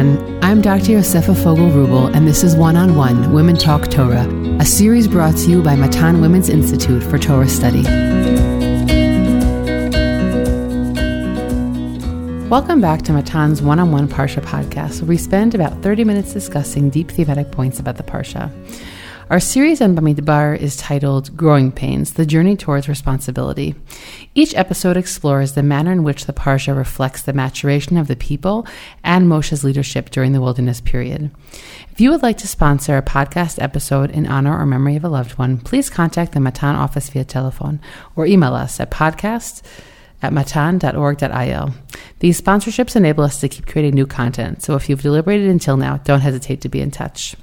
everyone. I'm Dr. Yosefa Fogel Rubel, and this is One on One Women Talk Torah, a series brought to you by Matan Women's Institute for Torah Study. Welcome back to Matan's One on One Parsha podcast, where we spend about 30 minutes discussing deep thematic points about the Parsha. Our series on Bamidbar is titled Growing Pains The Journey Towards Responsibility. Each episode explores the manner in which the Parsha reflects the maturation of the people and Moshe's leadership during the wilderness period. If you would like to sponsor a podcast episode in honor or memory of a loved one, please contact the Matan office via telephone or email us at podcast at matan.org.il. These sponsorships enable us to keep creating new content, so if you've deliberated until now, don't hesitate to be in touch.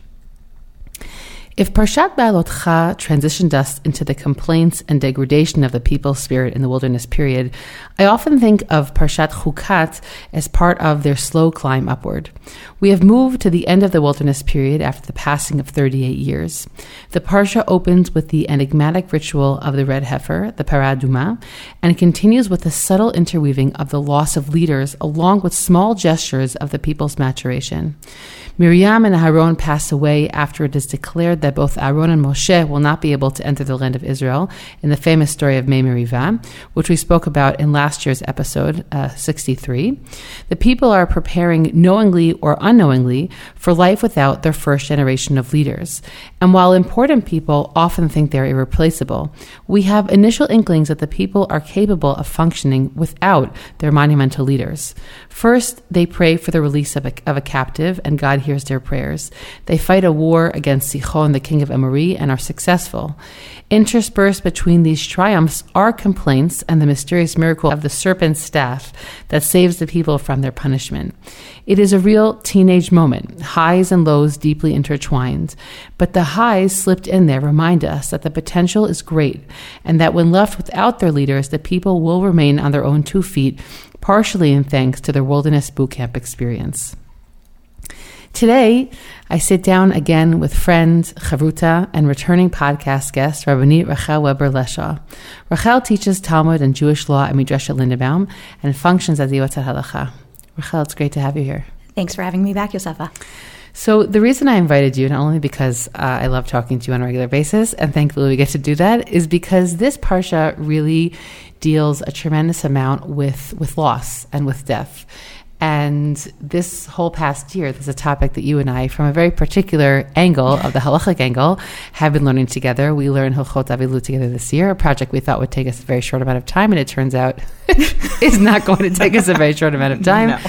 If Parshat Beha'alotcha transitioned us into the complaints and degradation of the people's spirit in the wilderness period, I often think of Parshat Chukat as part of their slow climb upward. We have moved to the end of the wilderness period after the passing of 38 years. The Parsha opens with the enigmatic ritual of the red heifer, the Paraduma, and continues with the subtle interweaving of the loss of leaders along with small gestures of the people's maturation. Miriam and Aaron pass away after it is declared that both Aaron and Moshe will not be able to enter the land of Israel in the famous story of Mei Meriva, which we spoke about in last year's episode uh, 63. The people are preparing knowingly or unknowingly for life without their first generation of leaders. And while important people often think they're irreplaceable, we have initial inklings that the people are capable of functioning without their monumental leaders. First, they pray for the release of a, of a captive, and God hears their prayers. They fight a war against Sichon, the king of Amori, and are successful. Interspersed between these triumphs are complaints and the mysterious miracle of the serpent's staff that saves the people from their punishment. It is a real teenage moment, highs and lows deeply intertwined. But the highs slipped in there remind us that the potential is great, and that when left without their leaders, the people will remain on their own two feet, partially in thanks to their wilderness boot camp experience. Today, I sit down again with friend, Chavruta, and returning podcast guest, Rabbanit Rachel Weber Leshaw. Rachel teaches Talmud and Jewish law at Midrashet Lindenbaum and functions as the Yotzat Halacha. Rachel, it's great to have you here. Thanks for having me back, Yosefa. So, the reason I invited you, not only because uh, I love talking to you on a regular basis, and thankfully we get to do that, is because this Parsha really deals a tremendous amount with, with loss and with death. And this whole past year, there's a topic that you and I, from a very particular angle of the halachic angle, have been learning together. We learned Hilchot Aveilut together this year, a project we thought would take us a very short amount of time, and it turns out is not going to take us a very short amount of time no.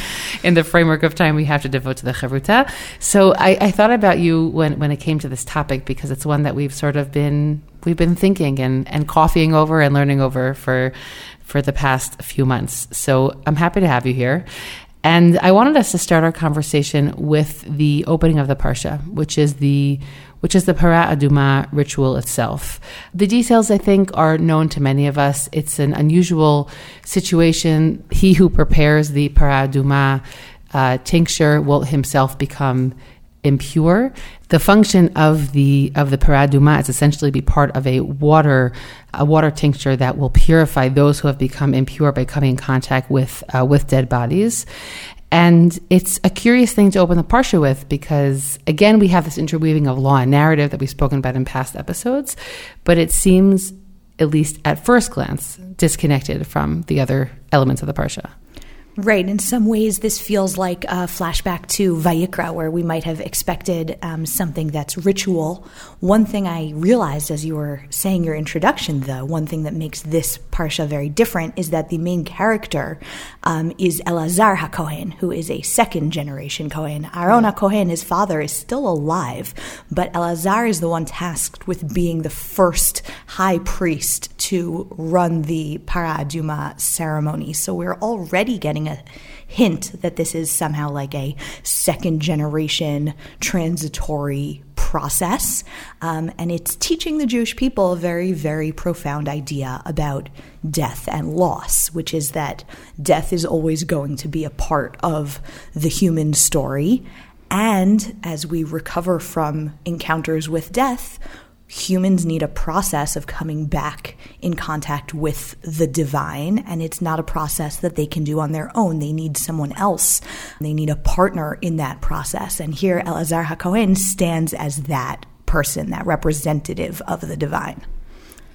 in the framework of time we have to devote to the Chavruta. So I, I thought about you when, when it came to this topic because it's one that we've sort of been we've been thinking and, and coffeeing over and learning over for for the past few months. So I'm happy to have you here. And I wanted us to start our conversation with the opening of the parsha, which is the which is the para aduma ritual itself. The details, I think, are known to many of us. It's an unusual situation. He who prepares the para aduma uh, tincture will himself become impure. The function of the of the paraduma is essentially be part of a water a water tincture that will purify those who have become impure by coming in contact with uh, with dead bodies. And it's a curious thing to open the parsha with because, again, we have this interweaving of law and narrative that we've spoken about in past episodes, but it seems, at least at first glance, disconnected from the other elements of the parsha. Right. In some ways, this feels like a flashback to Vayikra, where we might have expected um, something that's ritual. One thing I realized as you were saying your introduction, though, one thing that makes this parsha very different is that the main character um, is Elazar HaKohen, who is a second generation Kohen. Aaron HaKohen, his father, is still alive, but Elazar is the one tasked with being the first high priest to run the Paraduma ceremony. So we're already getting a hint that this is somehow like a second generation transitory process. Um, and it's teaching the Jewish people a very, very profound idea about death and loss, which is that death is always going to be a part of the human story. And as we recover from encounters with death, humans need a process of coming back in contact with the divine, and it's not a process that they can do on their own. They need someone else. They need a partner in that process. And here, Elazar HaKohen stands as that person, that representative of the divine.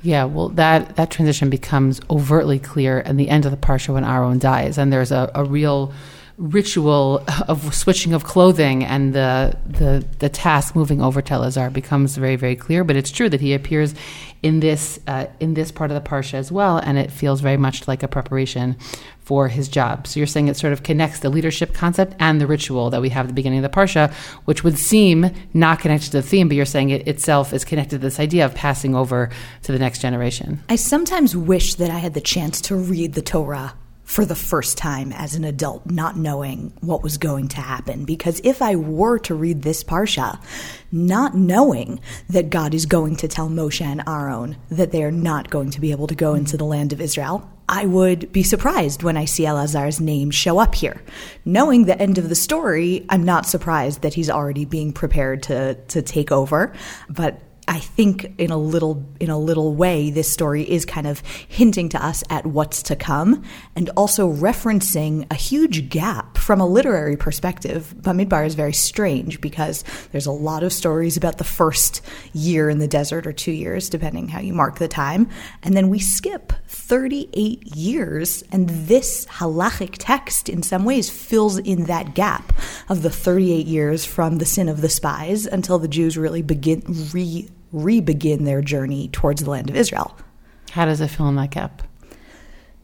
Yeah, well, that, that transition becomes overtly clear in the end of the Parsha when Aaron dies, and there's a, a real ritual of switching of clothing and the, the the task moving over to Elazar becomes very very clear. But it's true that he appears in this uh, in this part of the parsha as well, and it feels very much like a preparation for his job. So you're saying it sort of connects the leadership concept and the ritual that we have at the beginning of the parsha, which would seem not connected to the theme, but you're saying it itself is connected to this idea of passing over to the next generation. I sometimes wish that I had the chance to read the Torah for the first time as an adult, not knowing what was going to happen. Because if I were to read this Parsha, not knowing that God is going to tell Moshe and Aaron that they are not going to be able to go into the land of Israel, I would be surprised when I see Elazar's name show up here. Knowing the end of the story, I'm not surprised that he's already being prepared to, to take over. But I think in a little in a little way this story is kind of hinting to us at what's to come and also referencing a huge gap from a literary perspective. Bamidbar is very strange because there's a lot of stories about the first year in the desert or 2 years depending how you mark the time and then we skip 38 years and this halachic text in some ways fills in that gap of the 38 years from the sin of the spies until the Jews really begin re re-begin their journey towards the land of Israel. How does it fill in that gap?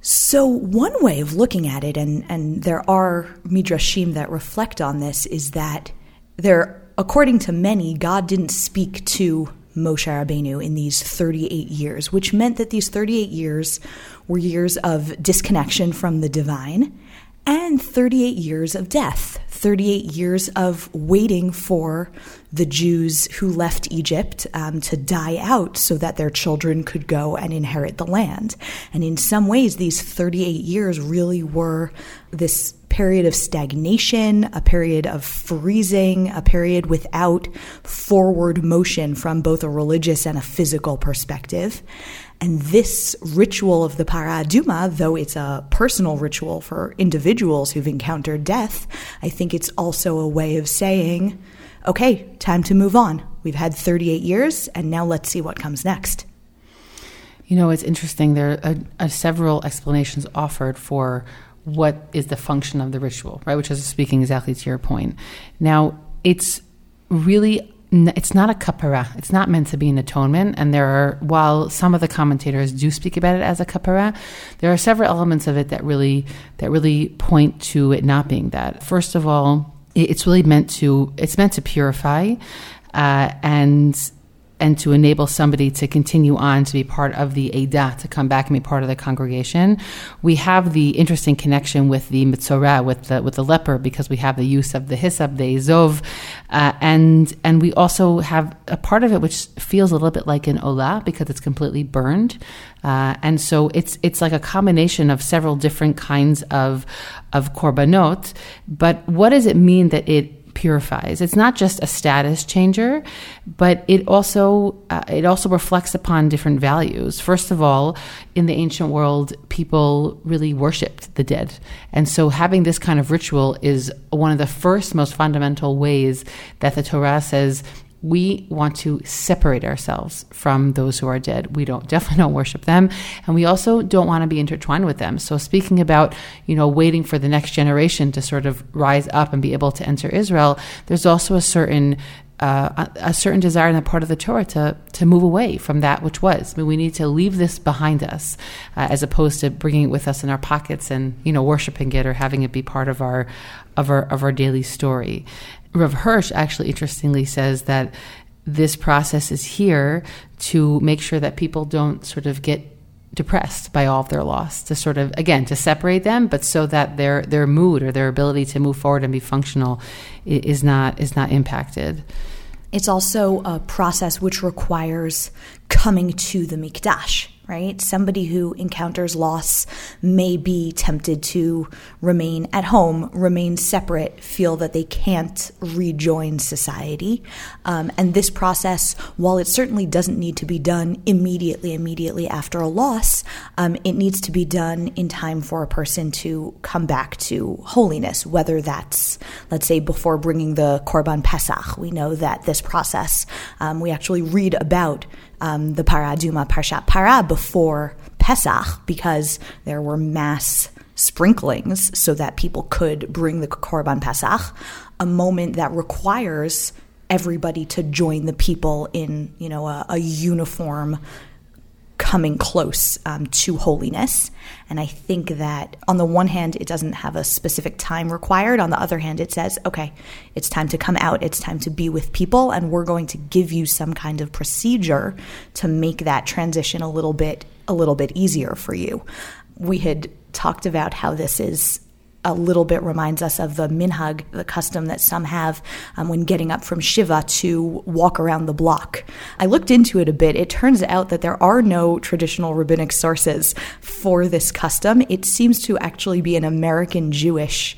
So one way of looking at it, and, and there are midrashim that reflect on this, is that there, according to many, God didn't speak to Moshe Rabbeinu in these 38 years, which meant that these 38 years were years of disconnection from the divine and 38 years of death, 38 years of waiting for the Jews who left Egypt um, to die out so that their children could go and inherit the land. And in some ways, these 38 years really were this period of stagnation, a period of freezing, a period without forward motion from both a religious and a physical perspective. And this ritual of the Para Aduma, though it's a personal ritual for individuals who've encountered death, I think it's also a way of saying, okay, time to move on. We've had 38 years, and now let's see what comes next. You know, it's interesting. There are, are several explanations offered for what is the function of the ritual, right? Which is speaking exactly to your point. Now, it's really it's not a kapara. It's not meant to be an atonement. And there are, while some of the commentators do speak about it as a kapara, there are several elements of it that really that really point to it not being that. First of all, it's really meant to it's meant to purify uh, and and to enable somebody to continue on to be part of the Eidah, to come back and be part of the congregation. We have the interesting connection with the Mitzorah, with the with the leper, because we have the use of the hyssop, the Ezov, uh, and and we also have a part of it which feels a little bit like an Olah because it's completely burned. Uh, and so it's it's like a combination of several different kinds of of korbanot. But what does it mean that it purifies. It's not just a status changer, but it also uh, it also reflects upon different values. First of all, in the ancient world, people really worshipped the dead, and so having this kind of ritual is one of the first, most fundamental ways that the Torah says we want to separate ourselves from those who are dead. We don't definitely don't worship them, and we also don't want to be intertwined with them. So, speaking about you know waiting for the next generation to sort of rise up and be able to enter Israel, there's also a certain uh, a, certain desire in the part of the Torah to to move away from that which was. I mean, we need to leave this behind us, uh, as opposed to bringing it with us in our pockets and you know worshiping it or having it be part of our of our of our daily story. Rav Hirsch actually interestingly says that this process is here to make sure that people don't sort of get depressed by all of their loss to sort of again to separate them but so that their their mood or their ability to move forward and be functional is not is not impacted. It's also a process which requires coming to the Mikdash right? Somebody who encounters loss may be tempted to remain at home, remain separate, feel that they can't rejoin society. Um, and this process, while it certainly doesn't need to be done immediately, immediately after a loss, um, it needs to be done in time for a person to come back to holiness, whether that's, let's say, before bringing the Korban Pesach. We know that this process, um, we actually read about um, the Paraduma Parshat Para before Pesach because there were mass sprinklings so that people could bring the Korban Pesach, a moment that requires everybody to join the people in you know a, a uniform coming close um, to holiness. And I think that on the one hand, it doesn't have a specific time required. On the other hand, it says, okay, it's time to come out, it's time to be with people, and we're going to give you some kind of procedure to make that transition a little bit a little bit easier for you. We had talked about how this is a little bit reminds us of the minhag, the custom that some have um, when getting up from Shiva to walk around the block. I looked into it a bit. It turns out that there are no traditional rabbinic sources for this custom. It seems to actually be an American Jewish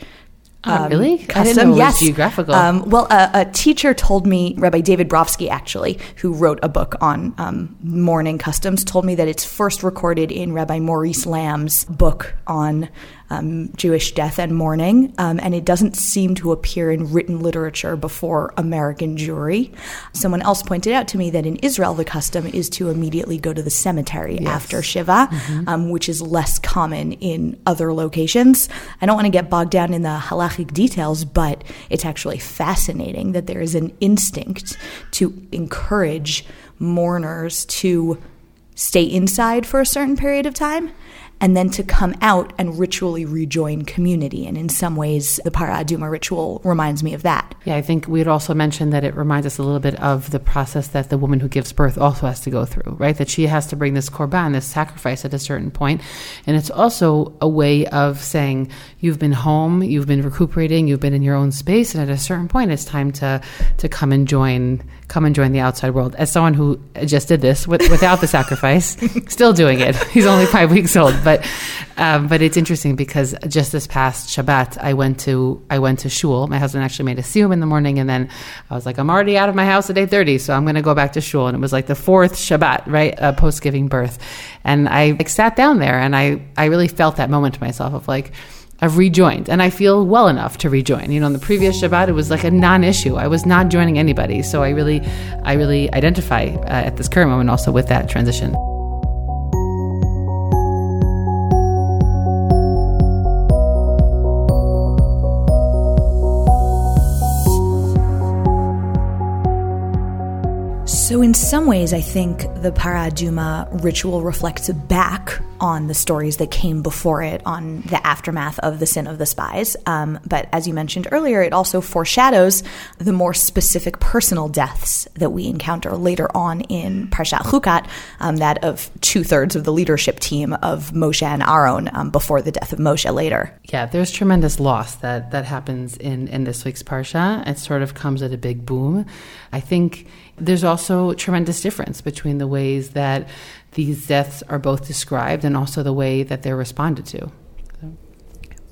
Oh, um, really? Custom, yes. geographical. Um, well, a, a, teacher told me, Rabbi David Brofsky, actually, who wrote a book on um, mourning customs, told me that it's first recorded in Rabbi Maurice Lamm's book on um, Jewish death and mourning, um, and it doesn't seem to appear in written literature before American Jewry. Someone else pointed out to me that in Israel, the custom is to immediately go to the cemetery yes. after Shiva, mm-hmm. um, which is less common in other locations. I don't want to get bogged down in the halachic details, but it's actually fascinating that there is an instinct to encourage mourners to stay inside for a certain period of time and then to come out and ritually rejoin community. And in some ways, the Para Aduma ritual reminds me of that. Yeah, I think we had also mentioned that it reminds us a little bit of the process that the woman who gives birth also has to go through, right? That she has to bring this korban, this sacrifice at a certain point. And it's also a way of saying, you've been home, you've been recuperating, you've been in your own space, and at a certain point, it's time to, to come and join come and join the outside world. As someone who just did this with, without the sacrifice, still doing it. He's only five weeks old, but um, but it's interesting because just this past Shabbat, I went to I went to shul. My husband actually made a siyum in the morning, and then I was like, I'm already out of my house at eight thirty, so I'm going to go back to shul. And it was like the fourth Shabbat, right, uh, post giving birth, and I like sat down there, and I I really felt that moment to myself of like I've rejoined and I feel well enough to rejoin. You know, in the previous Shabbat, it was like a non-issue. I was not joining anybody. So I really, I really identify uh, at this current moment also with that transition. So, in some ways, I think the Paraduma ritual reflects back on the stories that came before it, on the aftermath of the sin of the spies. Um, but as you mentioned earlier, it also foreshadows the more specific personal deaths that we encounter later on in Parshat Chukat, um, that of two thirds of the leadership team of Moshe and Aaron um, before the death of Moshe later. Yeah, there's tremendous loss that, that happens in, in this week's Parsha. It sort of comes at a big boom. I think there's also tremendous difference between the ways that these deaths are both described and also the way that they're responded to.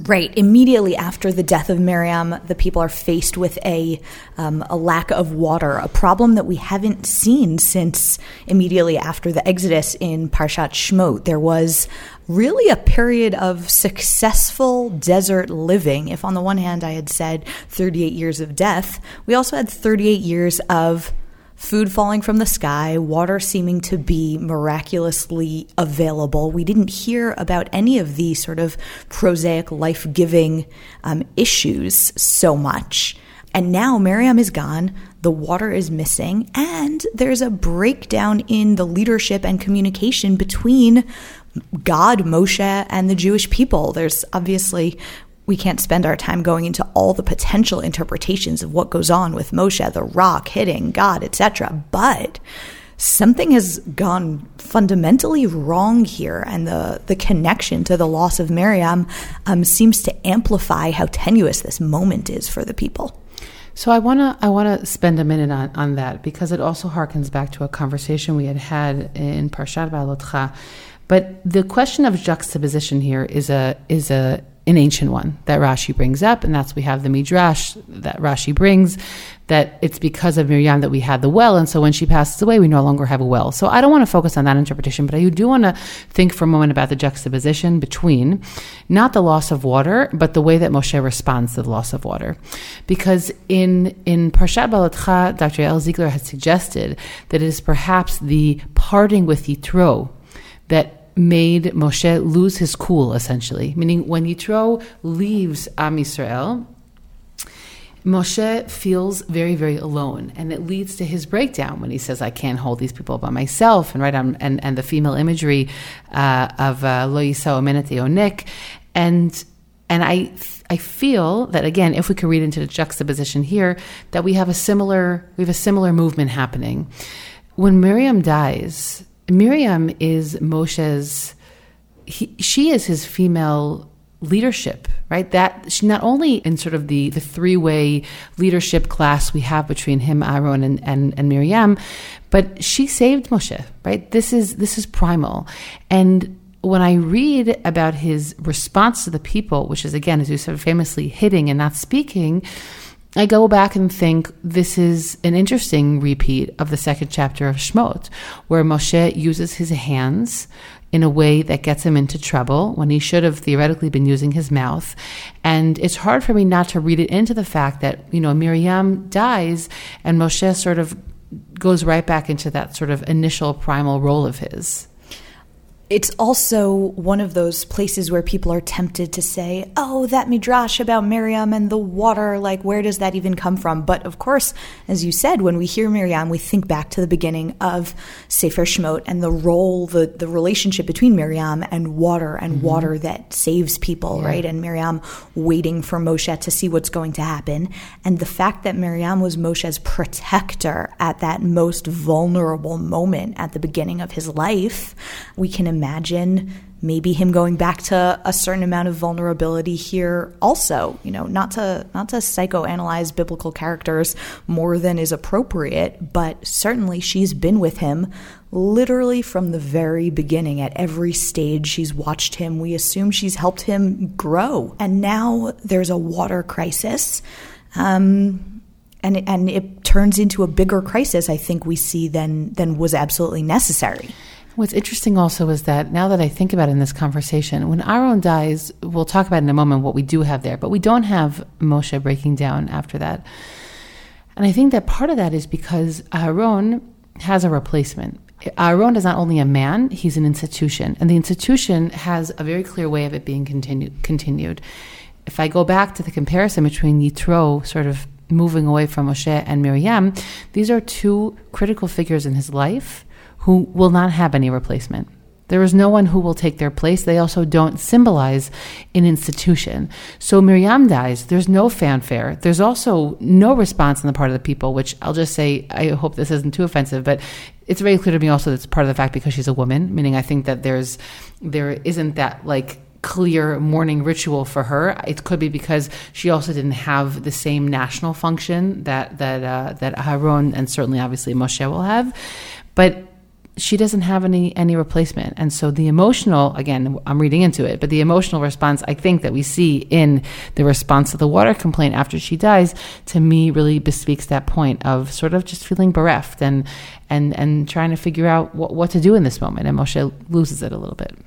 Right. Immediately after the death of Miriam, the people are faced with a um, a lack of water, a problem that we haven't seen since immediately after the Exodus in Parshat Shmot. There was really a period of successful desert living. If on the one hand I had said 38 years of death, we also had 38 years of food falling from the sky, water seeming to be miraculously available. We didn't hear about any of these sort of prosaic, life giving um, issues so much. And now Miriam is gone, the water is missing, and there's a breakdown in the leadership and communication between God, Moshe, and the Jewish people. There's obviously we can't spend our time going into all the potential interpretations of what goes on with Moshe, the rock hitting God, etc. But something has gone fundamentally wrong here, and the the connection to the loss of Miriam um, seems to amplify how tenuous this moment is for the people. So I want to I want to spend a minute on, on that because it also harkens back to a conversation we had had in Parshat Beha'alotcha. But the question of juxtaposition here is a is a an ancient one that Rashi brings up, and that's we have the midrash that Rashi brings that it's because of Miriam that we had the well, and so when she passes away, we no longer have a well. So I don't want to focus on that interpretation, but I do want to think for a moment about the juxtaposition between not the loss of water, but the way that Moshe responds to the loss of water, because in in Parshat Beha'alotcha, Dr. Yael Ziegler has suggested that it is perhaps the parting with Yitro that made Moshe lose his cool, essentially. Meaning, when Yitro leaves Am Yisrael, Moshe feels very, very alone, and it leads to his breakdown when he says, "I can't hold these people by myself." And right on, and and the female imagery uh, of uh, Lo Yisao Menete Onik, and and I I feel that again, if we could read into the juxtaposition here, that we have a similar we have a similar movement happening. When Miriam dies, Miriam is Moshe's, he, she is his female leadership, right? That she not only in sort of the, the three way leadership class we have between him, Aaron, and, and, and Miriam, but she saved Moshe, right? This is this is primal. And when I read about his response to the people, which is again, as you said, famously hitting and not speaking, I go back and think this is an interesting repeat of the second chapter of Shmot, where Moshe uses his hands in a way that gets him into trouble when he should have theoretically been using his mouth. And it's hard for me not to read it into the fact that, you know, Miriam dies and Moshe sort of goes right back into that sort of initial primal role of his it's also one of those places where people are tempted to say, oh, that midrash about Miriam and the water, like, where does that even come from? But of course, as you said, when we hear Miriam, we think back to the beginning of Sefer Shemot and the role, the, the relationship between Miriam and water and mm-hmm. water that saves people, yeah. right? And Miriam waiting for Moshe to see what's going to happen. And the fact that Miriam was Moshe's protector at that most vulnerable moment at the beginning of his life, we can imagine maybe him going back to a certain amount of vulnerability here also you know not to not to psychoanalyze biblical characters more than is appropriate but certainly she's been with him literally from the very beginning. At every stage she's watched him we assume she's helped him grow. And now there's a water crisis um, and and it turns into a bigger crisis i think we see than than was absolutely necessary What's interesting also is that now that I think about it in this conversation, when Aaron dies, we'll talk about in a moment what we do have there, but we don't have Moshe breaking down after that. And I think that part of that is because Aaron has a replacement. Aaron is not only a man, he's an institution. And the institution has a very clear way of it being continued. continued. If I go back to the comparison between Yitro sort of moving away from Moshe and Miriam, these are two critical figures in his life who will not have any replacement. There is no one who will take their place. They also don't symbolize an institution. So Miriam dies. There's no fanfare. There's also no response on the part of the people, which I'll just say, I hope this isn't too offensive, but it's very clear to me also that's part of the fact because she's a woman, meaning I think that there's, there isn't that like clear mourning ritual for her. It could be because she also didn't have the same national function that, that, uh, that Aaron and certainly obviously Moshe will have. But she doesn't have any any replacement. And so the emotional again i'm reading into it but the emotional response i think that we see in the response to the water complaint after she dies to me really bespeaks that point of sort of just feeling bereft and and and trying to figure out what, what to do in this moment. And moshe loses it a little bit.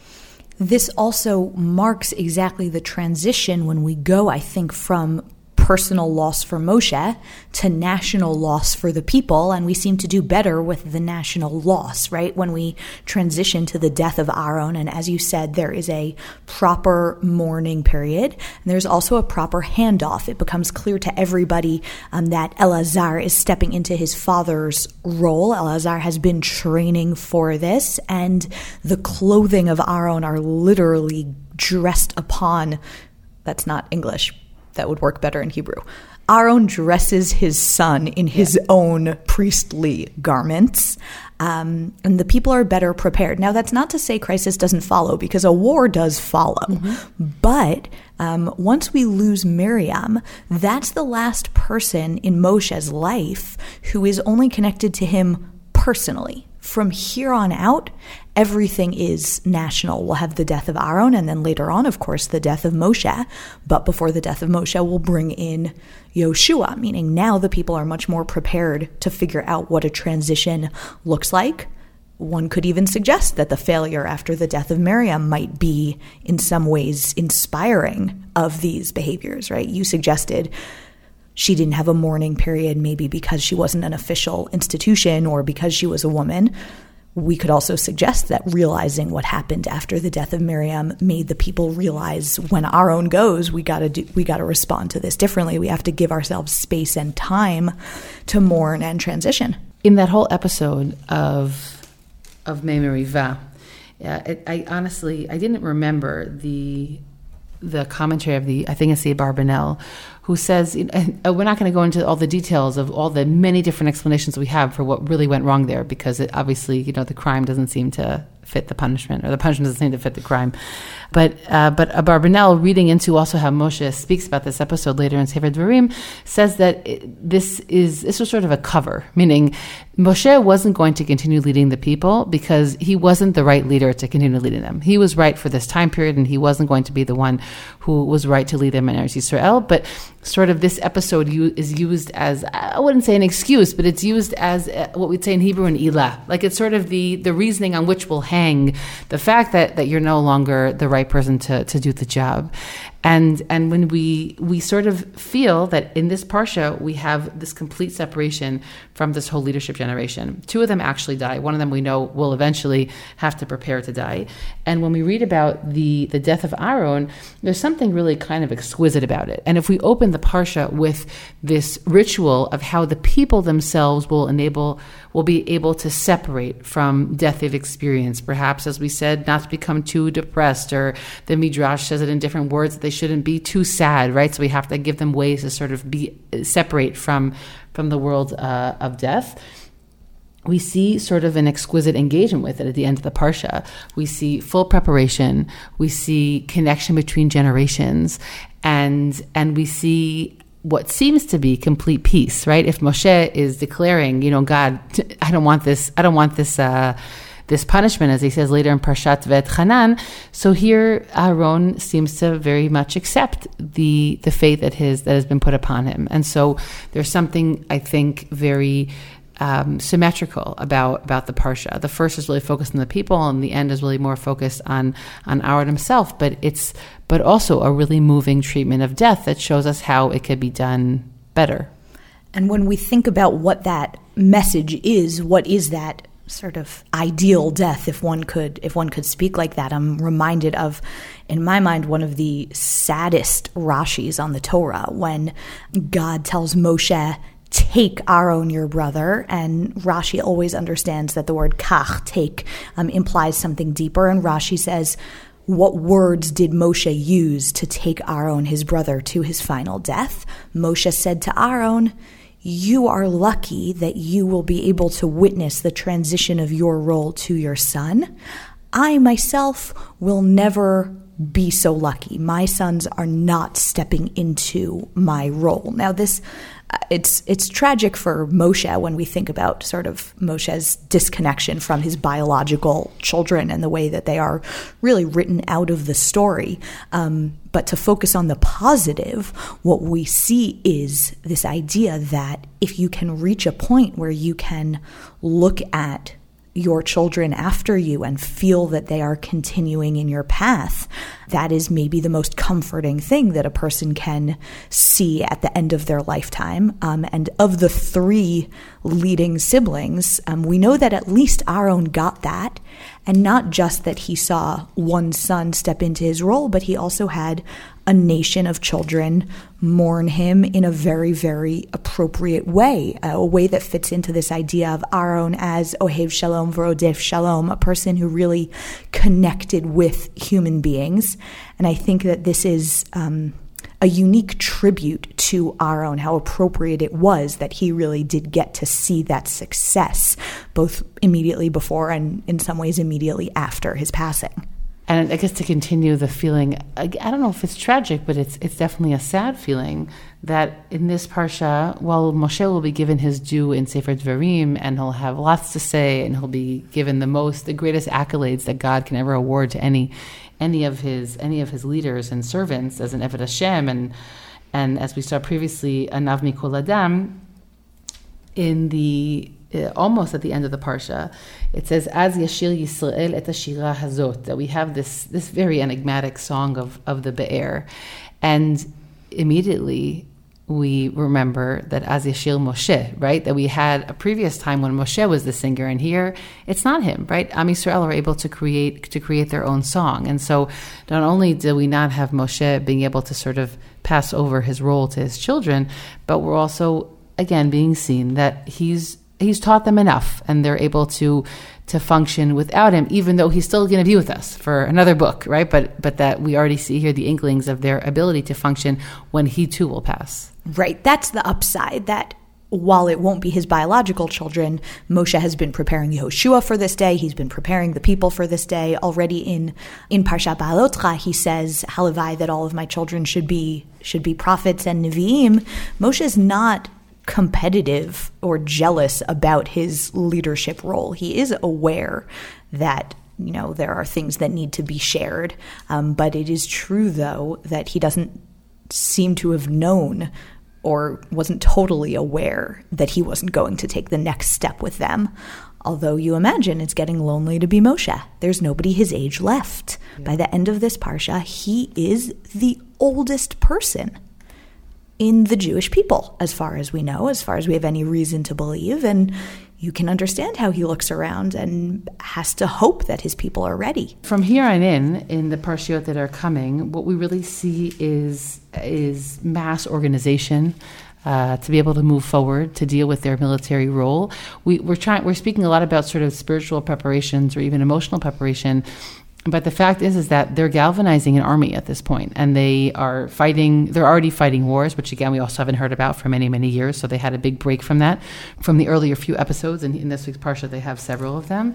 This also marks exactly the transition when we go, I think, from personal loss for Moshe to national loss for the people. And we seem to do better with the national loss, right? When we transition to the death of Aaron. And as you said, there is a proper mourning period. And there's also a proper handoff. It becomes clear to everybody um, that Elazar is stepping into his father's role. Elazar has been training for this. And the clothing of Aaron are literally dressed upon that's not English, that would work better in Hebrew. Aaron dresses his son in his yeah. own priestly garments. Um, and the people are better prepared. Now, that's not to say crisis doesn't follow, because a war does follow. Mm-hmm. But um, once we lose Miriam, that's the last person in Moshe's life who is only connected to him personally. From here on out, everything is national. We'll have the death of Aaron, and then later on, of course, the death of Moshe. But before the death of Moshe, we'll bring in Yoshua, meaning now the people are much more prepared to figure out what a transition looks like. One could even suggest that the failure after the death of Miriam might be, in some ways, inspiring of these behaviors, right? You suggested she didn't have a mourning period, maybe because she wasn't an official institution or because she was a woman. We could also suggest that realizing what happened after the death of Miriam made the people realize when our own goes, we gotta do, we gotta respond to this differently. We have to give ourselves space and time to mourn and transition. In that whole episode of of Mei Meriva, yeah, I honestly I didn't remember the the commentary of the I think it's the Barbanel who says, uh, we're not going to go into all the details of all the many different explanations we have for what really went wrong there, because it, obviously, you know, the crime doesn't seem to fit the punishment, or the punishment doesn't seem to fit the crime. But uh, but Abarbanel, reading into also how Moshe speaks about this episode later in Sefer Dvarim, says that it, this is this was sort of a cover, meaning Moshe wasn't going to continue leading the people because he wasn't the right leader to continue leading them. He was right for this time period, and he wasn't going to be the one who was right to lead them in Eretz Yisrael. But sort of this episode is used as I wouldn't say an excuse, but it's used as uh, what we'd say in Hebrew an ilah. Like it's sort of the the reasoning on which we'll hang the fact that that you're no longer the right person to to do the job. And and when we we sort of feel that in this parsha we have this complete separation from this whole leadership generation. Two of them actually die. One of them we know will eventually have to prepare to die. And when we read about the the death of Aaron, there's something really kind of exquisite about it. And if we open the parsha with this ritual of how the people themselves will enable will be able to separate from death they've experienced, perhaps as we said, not to become too depressed, or the midrash says it in different words that they shouldn't be too sad, right? So we have to give them ways to sort of be separate from from the world uh, of death we see sort of an exquisite engagement with it at the end of the parsha. We see full preparation. We see connection between generations, and and we see what seems to be complete peace. Right? If Moshe is declaring, you know, God, I don't want this. I don't want this. Uh, this punishment, as he says later in Parshat Va'etchanan. So here, Aaron seems to very much accept the the faith that his that has been put upon him, and so there's something I think very um, symmetrical about about the parsha. The first is really focused on the people, and the end is really more focused on on Aaron himself. But it's but also a really moving treatment of death that shows us how it could be done better. And when we think about what that message is, what is that sort of ideal death if one could if one could speak like that i'm reminded of in my mind one of the saddest rashis on the torah when god tells moshe take Aaron, your brother. And Rashi always understands that the word kach, take, um, implies something deeper. And Rashi says, what words did Moshe use to take Aaron, his brother, to his final death? Moshe said to Aaron, you are lucky that you will be able to witness the transition of your role to your son. I myself will never be so lucky. My sons are not stepping into my role. Now, this it's it's tragic for Moshe when we think about sort of Moshe's disconnection from his biological children and the way that they are really written out of the story. Um, but to focus on the positive, what we see is this idea that if you can reach a point where you can look at your children after you and feel that they are continuing in your path, that is maybe the most comforting thing that a person can see at the end of their lifetime. Um, and of the three leading siblings, um, we know that at least Aaron got that. And not just that he saw one son step into his role, but he also had a nation of children mourn him in a very, very appropriate way, a way that fits into this idea of Aaron as Ohev Shalom Vrodef Shalom, a person who really connected with human beings. And I think that this is um, a unique tribute to Aaron, how appropriate it was that he really did get to see that success, both immediately before and in some ways immediately after his passing. And I guess to continue the feeling, I don't know if it's tragic, but it's it's definitely a sad feeling that in this parsha, while Moshe will be given his due in Sefer Dvarim, and he'll have lots to say, and he'll be given the most, the greatest accolades that God can ever award to any any of his any of his leaders and servants as an Eved Hashem, and and as we saw previously, a Navmi Kol Adam, in the Uh, almost at the end of the parsha, it says, "As yashir Yisrael et ashira hazot." That we have this this very enigmatic song of of the Be'er, and immediately we remember that as yashir Moshe, right? That we had a previous time when Moshe was the singer, and here it's not him, right? Am Yisrael are able to create to create their own song, and so not only do we not have Moshe being able to sort of pass over his role to his children, but we're also again being seen that he's he's taught them enough and they're able to to function without him even though he's still going to be with us for another book right but but that we already see here the inklings of their ability to function when he too will pass right that's the upside that while it won't be his biological children, Moshe has been preparing Yehoshua for this day. He's been preparing the people for this day. Already in in Parshat Beha'alotcha, he says, "Halavai that all of my children should be should be prophets and neviim." Moshe is not competitive or jealous about his leadership role. He is aware that you know there are things that need to be shared, um, but it is true though that he doesn't seem to have known or wasn't totally aware that he wasn't going to take the next step with them. Although you imagine it's getting lonely to be Moshe. There's nobody his age left. Yeah. By the end of this parsha, he is the oldest person in the Jewish people, as far as we know, as far as we have any reason to believe. And you can understand how he looks around and has to hope that his people are ready. From here on in, in the parshiot that are coming, what we really see is is mass organization. Uh, to be able to move forward to deal with their military role, we, we're trying. We're speaking a lot about sort of spiritual preparations or even emotional preparation but the fact is is that they're galvanizing an army at this point and they are fighting they're already fighting wars which again we also haven't heard about for many many years. So they had a big break from that from the earlier few episodes. And in this week's parsha they have several of them.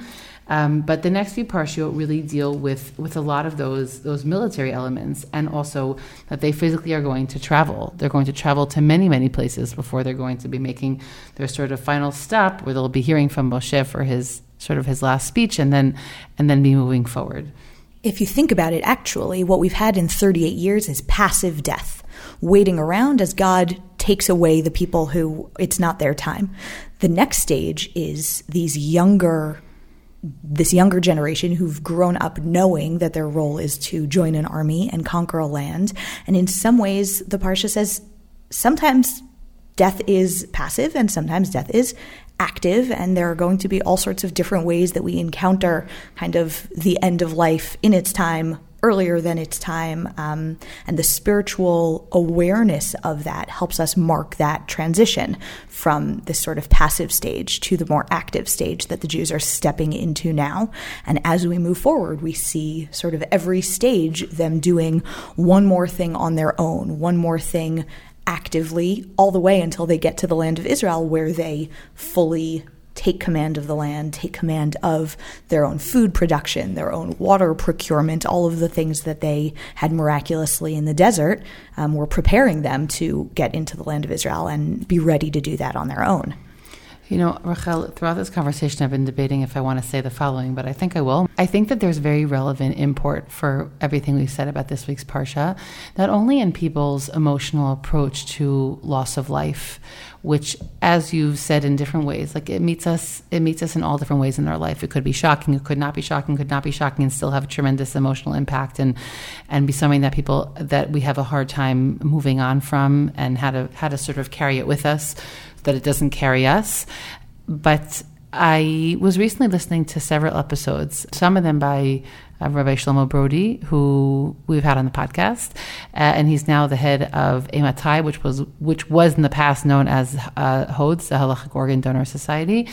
Um, but the next few parshiot really deal with with a lot of those those military elements and also that they physically are going to travel. They're going to travel to many many places before they're going to be making their sort of final stop where they'll be hearing from Moshe for his sort of his last speech and then and then be moving forward. If you think about it, actually, what we've had in 38 years is passive death, waiting around as God takes away the people who it's not their time. The next stage is these younger this younger generation who've grown up knowing that their role is to join an army and conquer a land. And in some ways, the Parsha says sometimes death is passive and sometimes death is active, and there are going to be all sorts of different ways that we encounter kind of the end of life in its time earlier than its time. Um, and the spiritual awareness of that helps us mark that transition from this sort of passive stage to the more active stage that the Jews are stepping into now. And as we move forward, we see sort of every stage them doing one more thing on their own, one more thing actively all the way until they get to the land of Israel, where they fully take command of the land, take command of their own food production, their own water procurement, all of the things that they had miraculously in the desert. Um, we're preparing them to get into the land of Israel and be ready to do that on their own. You know, Rachel, throughout this conversation, I've been debating if I want to say the following, but I think I will. I think that there's very relevant import for everything we've said about this week's Parsha, not only in people's emotional approach to loss of life, which, as you've said in different ways, like it meets us, it meets us in all different ways in our life. It could be shocking, it could not be shocking, could not be shocking, and still have a tremendous emotional impact, and and be something that people that we have a hard time moving on from, and how to how to sort of carry it with us that it doesn't carry us. But I was recently listening to several episodes, some of them by uh, Rabbi Shlomo Brody, who we've had on the podcast, uh, and he's now the head of Ematai, which was which was in the past known as uh, HODS, the Halachic Organ Donor Society.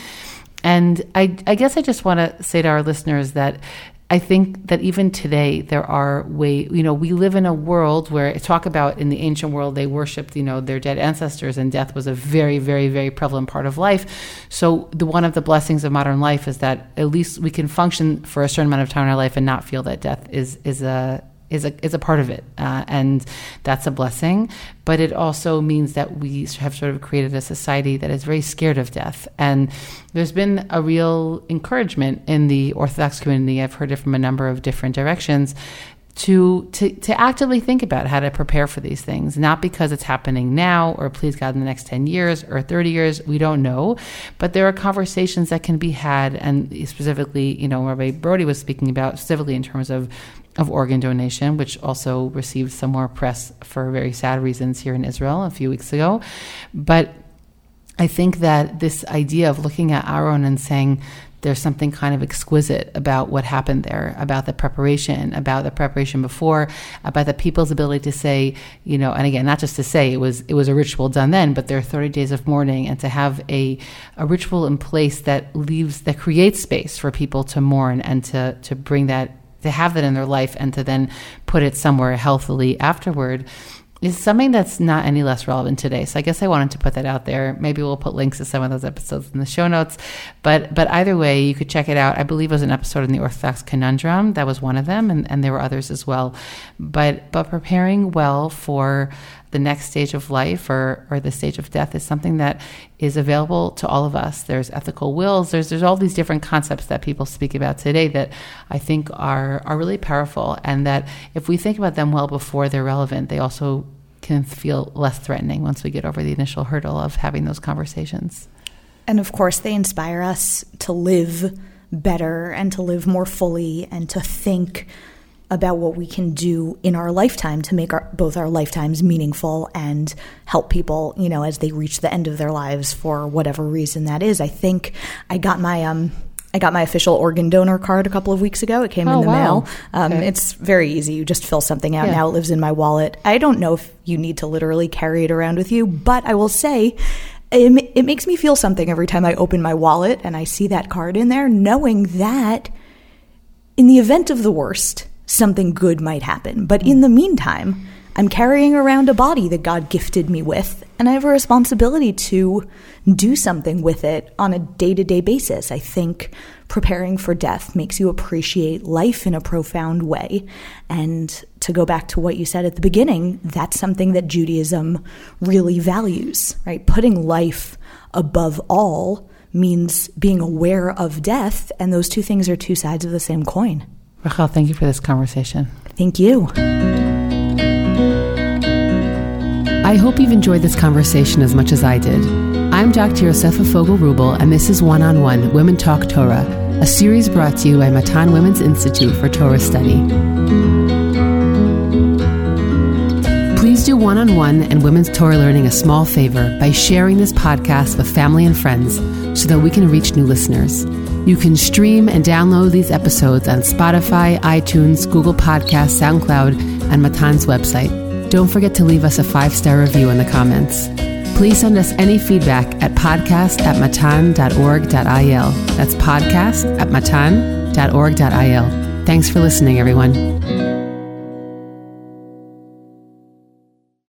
And I, I guess I just want to say to our listeners that I think that even today there are way you know we live in a world where talk about in the ancient world they worshipped you know their dead ancestors and death was a very very very prevalent part of life. So the one of the blessings of modern life is that at least we can function for a certain amount of time in our life and not feel that death is is a is a is a part of it, uh, and that's a blessing. But it also means that we have sort of created a society that is very scared of death. And there's been a real encouragement in the Orthodox community. I've heard it from a number of different directions. To, to, to actively think about how to prepare for these things, not because it's happening now or please God in the next 10 years or 30 years, we don't know. But there are conversations that can be had, and specifically, you know, Rabbi Brody was speaking about, specifically in terms of of organ donation, which also received some more press for very sad reasons here in Israel a few weeks ago. But I think that this idea of looking at Aaron and saying there's something kind of exquisite about what happened there, about the preparation, about the preparation before, about the people's ability to say, you know, and again, not just to say it was it was a ritual done then, but there are 30 days of mourning, and to have a a ritual in place that leaves that creates space for people to mourn and to to bring that to have that in their life and to then put it somewhere healthily afterward is something that's not any less relevant today. So I guess I wanted to put that out there. Maybe we'll put links to some of those episodes in the show notes. But but either way, you could check it out. I believe it was an episode in the Orthodox Conundrum. That was one of them, and, and there were others as well. But but preparing well for the next stage of life or, or the stage of death is something that is available to all of us. There's ethical wills. There's there's all these different concepts that people speak about today that I think are are really powerful, and that if we think about them well before they're relevant, they also can feel less threatening once we get over the initial hurdle of having those conversations. And of course, they inspire us to live better and to live more fully and to think about what we can do in our lifetime to make our, both our lifetimes meaningful and help people, you know, as they reach the end of their lives for whatever reason that is. I think I got my um I got my official organ donor card a couple of weeks ago. It came oh, in the wow. mail. Um, okay. It's very easy. You just fill something out. Yeah. Now it lives in my wallet. I don't know if you need to literally carry it around with you, but I will say it, it makes me feel something every time I open my wallet and I see that card in there, knowing that in the event of the worst, something good might happen. But hmm. in the meantime, I'm carrying around a body that God gifted me with, and I have a responsibility to do something with it on a day to day basis. I think preparing for death makes you appreciate life in a profound way. And to go back to what you said at the beginning, that's something that Judaism really values, right? Putting life above all means being aware of death, and those two things are two sides of the same coin. Rachel, thank you for this conversation. Thank you. I hope you've enjoyed this conversation as much as I did. I'm Dr. Yosefa Fogel Rubel, and this is One on One Women Talk Torah, a series brought to you by Matan Women's Institute for Torah Study. Please do one on one and women's Torah learning a small favor by sharing this podcast with family and friends so that we can reach new listeners. You can stream and download these episodes on Spotify, iTunes, Google Podcasts, SoundCloud, and Matan's website. Don't forget to leave us a five star review in the comments. Please send us any feedback at podcast at matan.org.il. That's podcast at matan.org.il. Thanks for listening, everyone.